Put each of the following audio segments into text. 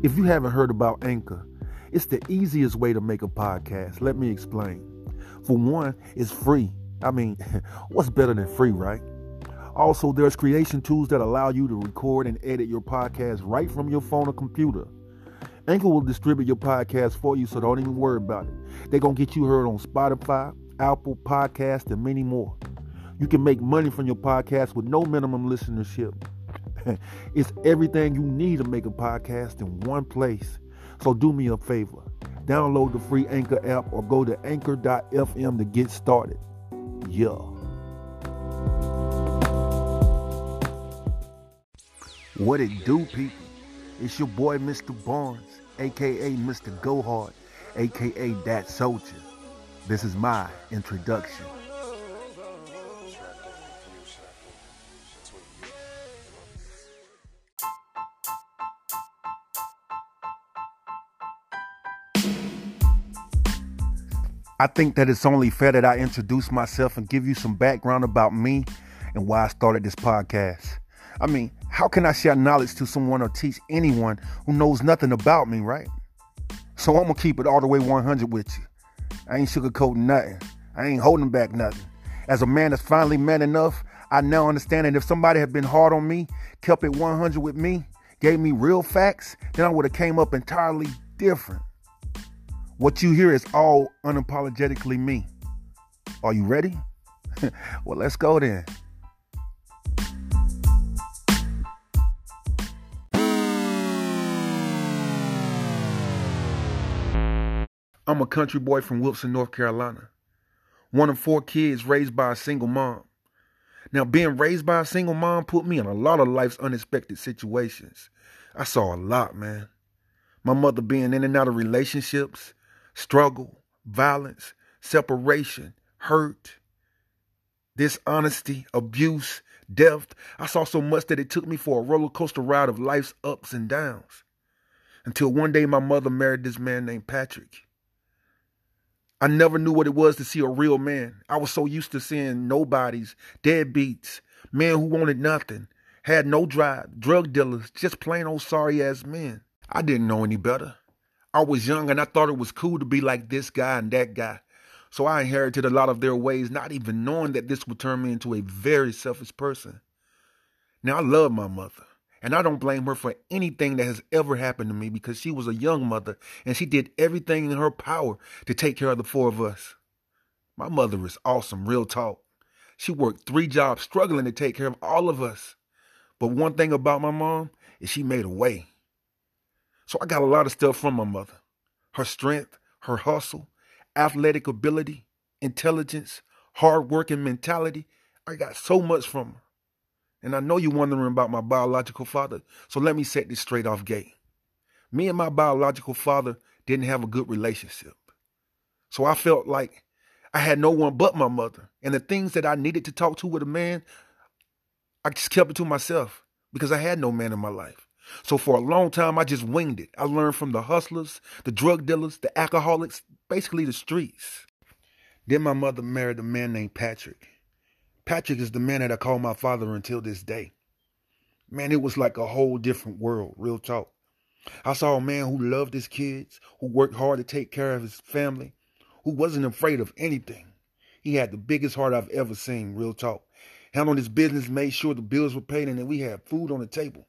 If you haven't heard about Anchor, it's the easiest way to make a podcast. Let me explain. For one, it's free. I mean, what's better than free, right? Also, there's creation tools that allow you to record and edit your podcast right from your phone or computer. Anchor will distribute your podcast for you, so don't even worry about it. They're going to get you heard on Spotify, Apple Podcast, and many more. You can make money from your podcast with no minimum listenership. it's everything you need to make a podcast in one place. So do me a favor. Download the free Anchor app or go to anchor.fm to get started. Yeah. What it do, people? It's your boy, Mr. Barnes, aka Mr. Gohard, aka Dat Soldier. This is my introduction. I think that it's only fair that I introduce myself and give you some background about me and why I started this podcast. I mean, how can I share knowledge to someone or teach anyone who knows nothing about me, right? So I'm gonna keep it all the way 100 with you. I ain't sugarcoating nothing. I ain't holding back nothing. As a man that's finally man enough, I now understand that if somebody had been hard on me, kept it 100 with me, gave me real facts, then I would have came up entirely different. What you hear is all unapologetically me. Are you ready? well, let's go then. I'm a country boy from Wilson, North Carolina. One of four kids raised by a single mom. Now, being raised by a single mom put me in a lot of life's unexpected situations. I saw a lot, man. My mother being in and out of relationships, struggle, violence, separation, hurt, dishonesty, abuse, death. I saw so much that it took me for a roller coaster ride of life's ups and downs. Until one day my mother married this man named Patrick. I never knew what it was to see a real man. I was so used to seeing nobodies, deadbeats, men who wanted nothing, had no drive, drug dealers, just plain old sorry ass men. I didn't know any better. I was young and I thought it was cool to be like this guy and that guy. So I inherited a lot of their ways, not even knowing that this would turn me into a very selfish person. Now, I love my mother, and I don't blame her for anything that has ever happened to me because she was a young mother and she did everything in her power to take care of the four of us. My mother is awesome, real talk. She worked three jobs struggling to take care of all of us. But one thing about my mom is she made a way. So I got a lot of stuff from my mother her strength, her hustle, athletic ability, intelligence, hard working mentality. I got so much from her. And I know you're wondering about my biological father, so let me set this straight off gate. Me and my biological father didn't have a good relationship. So I felt like I had no one but my mother. And the things that I needed to talk to with a man, I just kept it to myself because I had no man in my life. So for a long time, I just winged it. I learned from the hustlers, the drug dealers, the alcoholics, basically the streets. Then my mother married a man named Patrick. Patrick is the man that I call my father until this day. Man, it was like a whole different world, real talk. I saw a man who loved his kids, who worked hard to take care of his family, who wasn't afraid of anything. He had the biggest heart I've ever seen, real talk. Handled his business, made sure the bills were paid, and that we had food on the table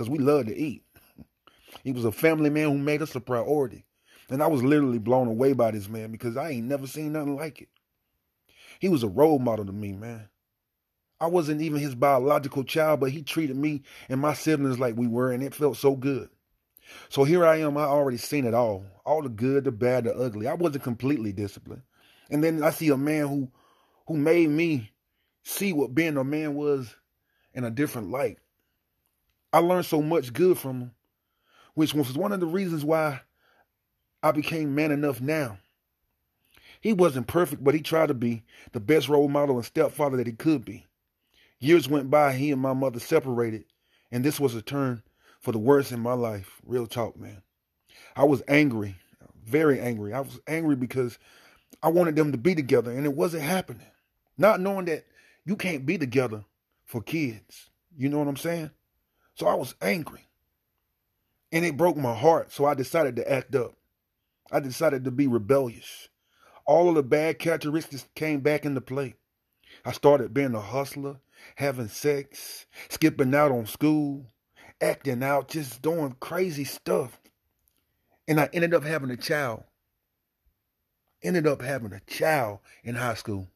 because we love to eat. He was a family man who made us a priority. And I was literally blown away by this man because I ain't never seen nothing like it. He was a role model to me, man. I wasn't even his biological child, but he treated me and my siblings like we were, and it felt so good. So here I am, I already seen it all. All the good, the bad, the ugly. I wasn't completely disciplined. And then I see a man who who made me see what being a man was in a different light. I learned so much good from him, which was one of the reasons why I became man enough now. He wasn't perfect, but he tried to be the best role model and stepfather that he could be. Years went by, he and my mother separated, and this was a turn for the worse in my life. Real talk, man. I was angry, very angry. I was angry because I wanted them to be together, and it wasn't happening. Not knowing that you can't be together for kids. You know what I'm saying? So I was angry. And it broke my heart, so I decided to act up. I decided to be rebellious. All of the bad characteristics came back into play. I started being a hustler, having sex, skipping out on school, acting out, just doing crazy stuff. And I ended up having a child. Ended up having a child in high school.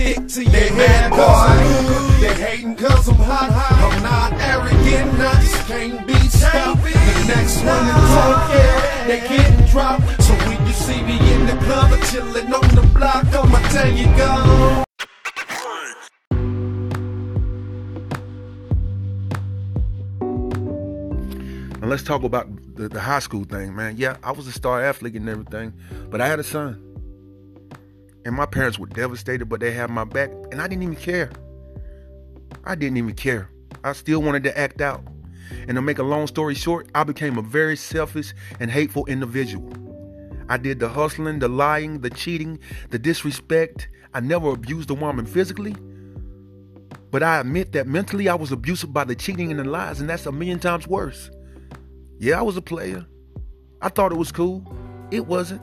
And let it stick to your head, boy. They hating cause I'm hot. I'm not arrogant, I just can't be stopped. The next one to talk, yeah, they getting dropped. So when you see me in the club or chillin' on the block, I'ma tell you go. And let's talk about the, the high school thing, man. Yeah, I was a star athlete and everything, but I had a son. And my parents were devastated, but they had my back, and I didn't even care. I didn't even care. I still wanted to act out. And to make a long story short, I became a very selfish and hateful individual. I did the hustling, the lying, the cheating, the disrespect. I never abused a woman physically, but I admit that mentally I was abusive by the cheating and the lies, and that's a million times worse. Yeah, I was a player. I thought it was cool. It wasn't.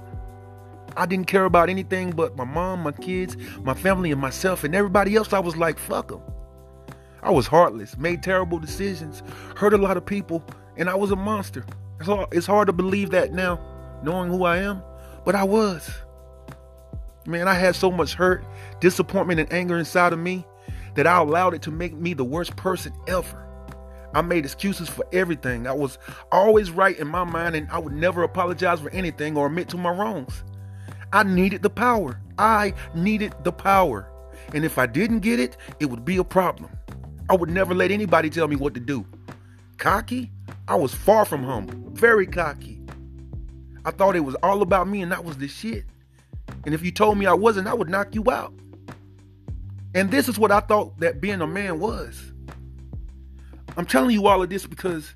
I didn't care about anything but my mom, my kids, my family, and myself, and everybody else. I was like, fuck them. I was heartless, made terrible decisions, hurt a lot of people, and I was a monster. It's hard to believe that now, knowing who I am, but I was. Man, I had so much hurt, disappointment, and anger inside of me that I allowed it to make me the worst person ever. I made excuses for everything. I was always right in my mind and I would never apologize for anything or admit to my wrongs. I needed the power. I needed the power. And if I didn't get it, it would be a problem. I would never let anybody tell me what to do. Cocky? I was far from humble, very cocky. I thought it was all about me and that was the shit. And if you told me I wasn't, I would knock you out. And this is what I thought that being a man was. I'm telling you all of this because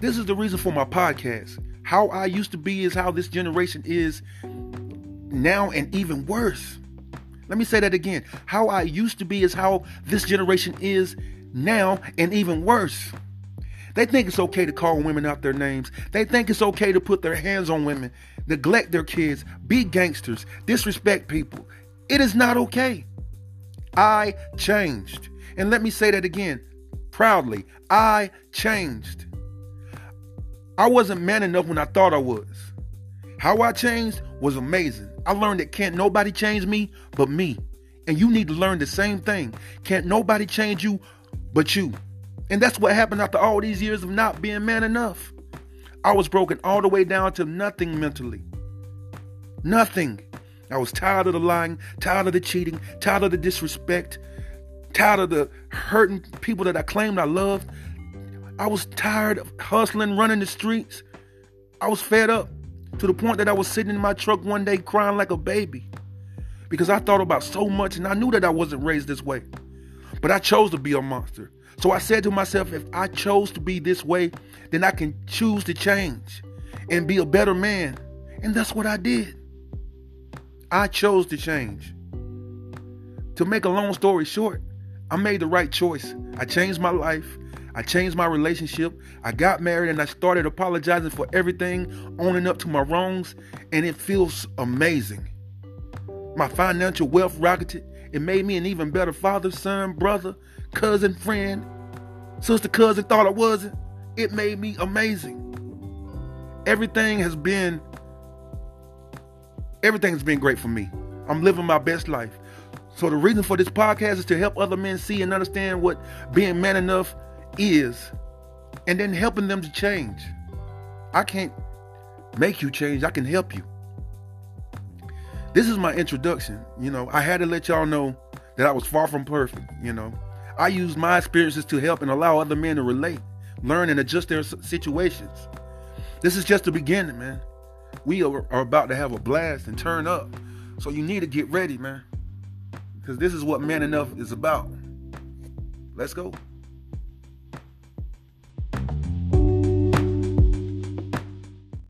this is the reason for my podcast. How I used to be is how this generation is now and even worse. Let me say that again. How I used to be is how this generation is now and even worse. They think it's okay to call women out their names. They think it's okay to put their hands on women, neglect their kids, be gangsters, disrespect people. It is not okay. I changed. And let me say that again proudly. I changed. I wasn't man enough when I thought I was. How I changed was amazing. I learned that can't nobody change me but me. And you need to learn the same thing. Can't nobody change you but you. And that's what happened after all these years of not being man enough. I was broken all the way down to nothing mentally. Nothing. I was tired of the lying, tired of the cheating, tired of the disrespect, tired of the hurting people that I claimed I loved. I was tired of hustling, running the streets. I was fed up to the point that I was sitting in my truck one day crying like a baby because I thought about so much and I knew that I wasn't raised this way. But I chose to be a monster. So I said to myself, if I chose to be this way, then I can choose to change and be a better man. And that's what I did. I chose to change. To make a long story short, I made the right choice. I changed my life. I changed my relationship. I got married and I started apologizing for everything, owning up to my wrongs, and it feels amazing. My financial wealth rocketed. It made me an even better father, son, brother, cousin, friend. Sister, cousin thought I wasn't. It made me amazing. Everything has been everything has been great for me. I'm living my best life. So the reason for this podcast is to help other men see and understand what being man enough is and then helping them to change. I can't make you change, I can help you. This is my introduction. You know, I had to let y'all know that I was far from perfect, you know. I use my experiences to help and allow other men to relate, learn, and adjust their situations. This is just the beginning, man. We are, are about to have a blast and turn up. So you need to get ready, man. Because this is what Man Enough is about. Let's go.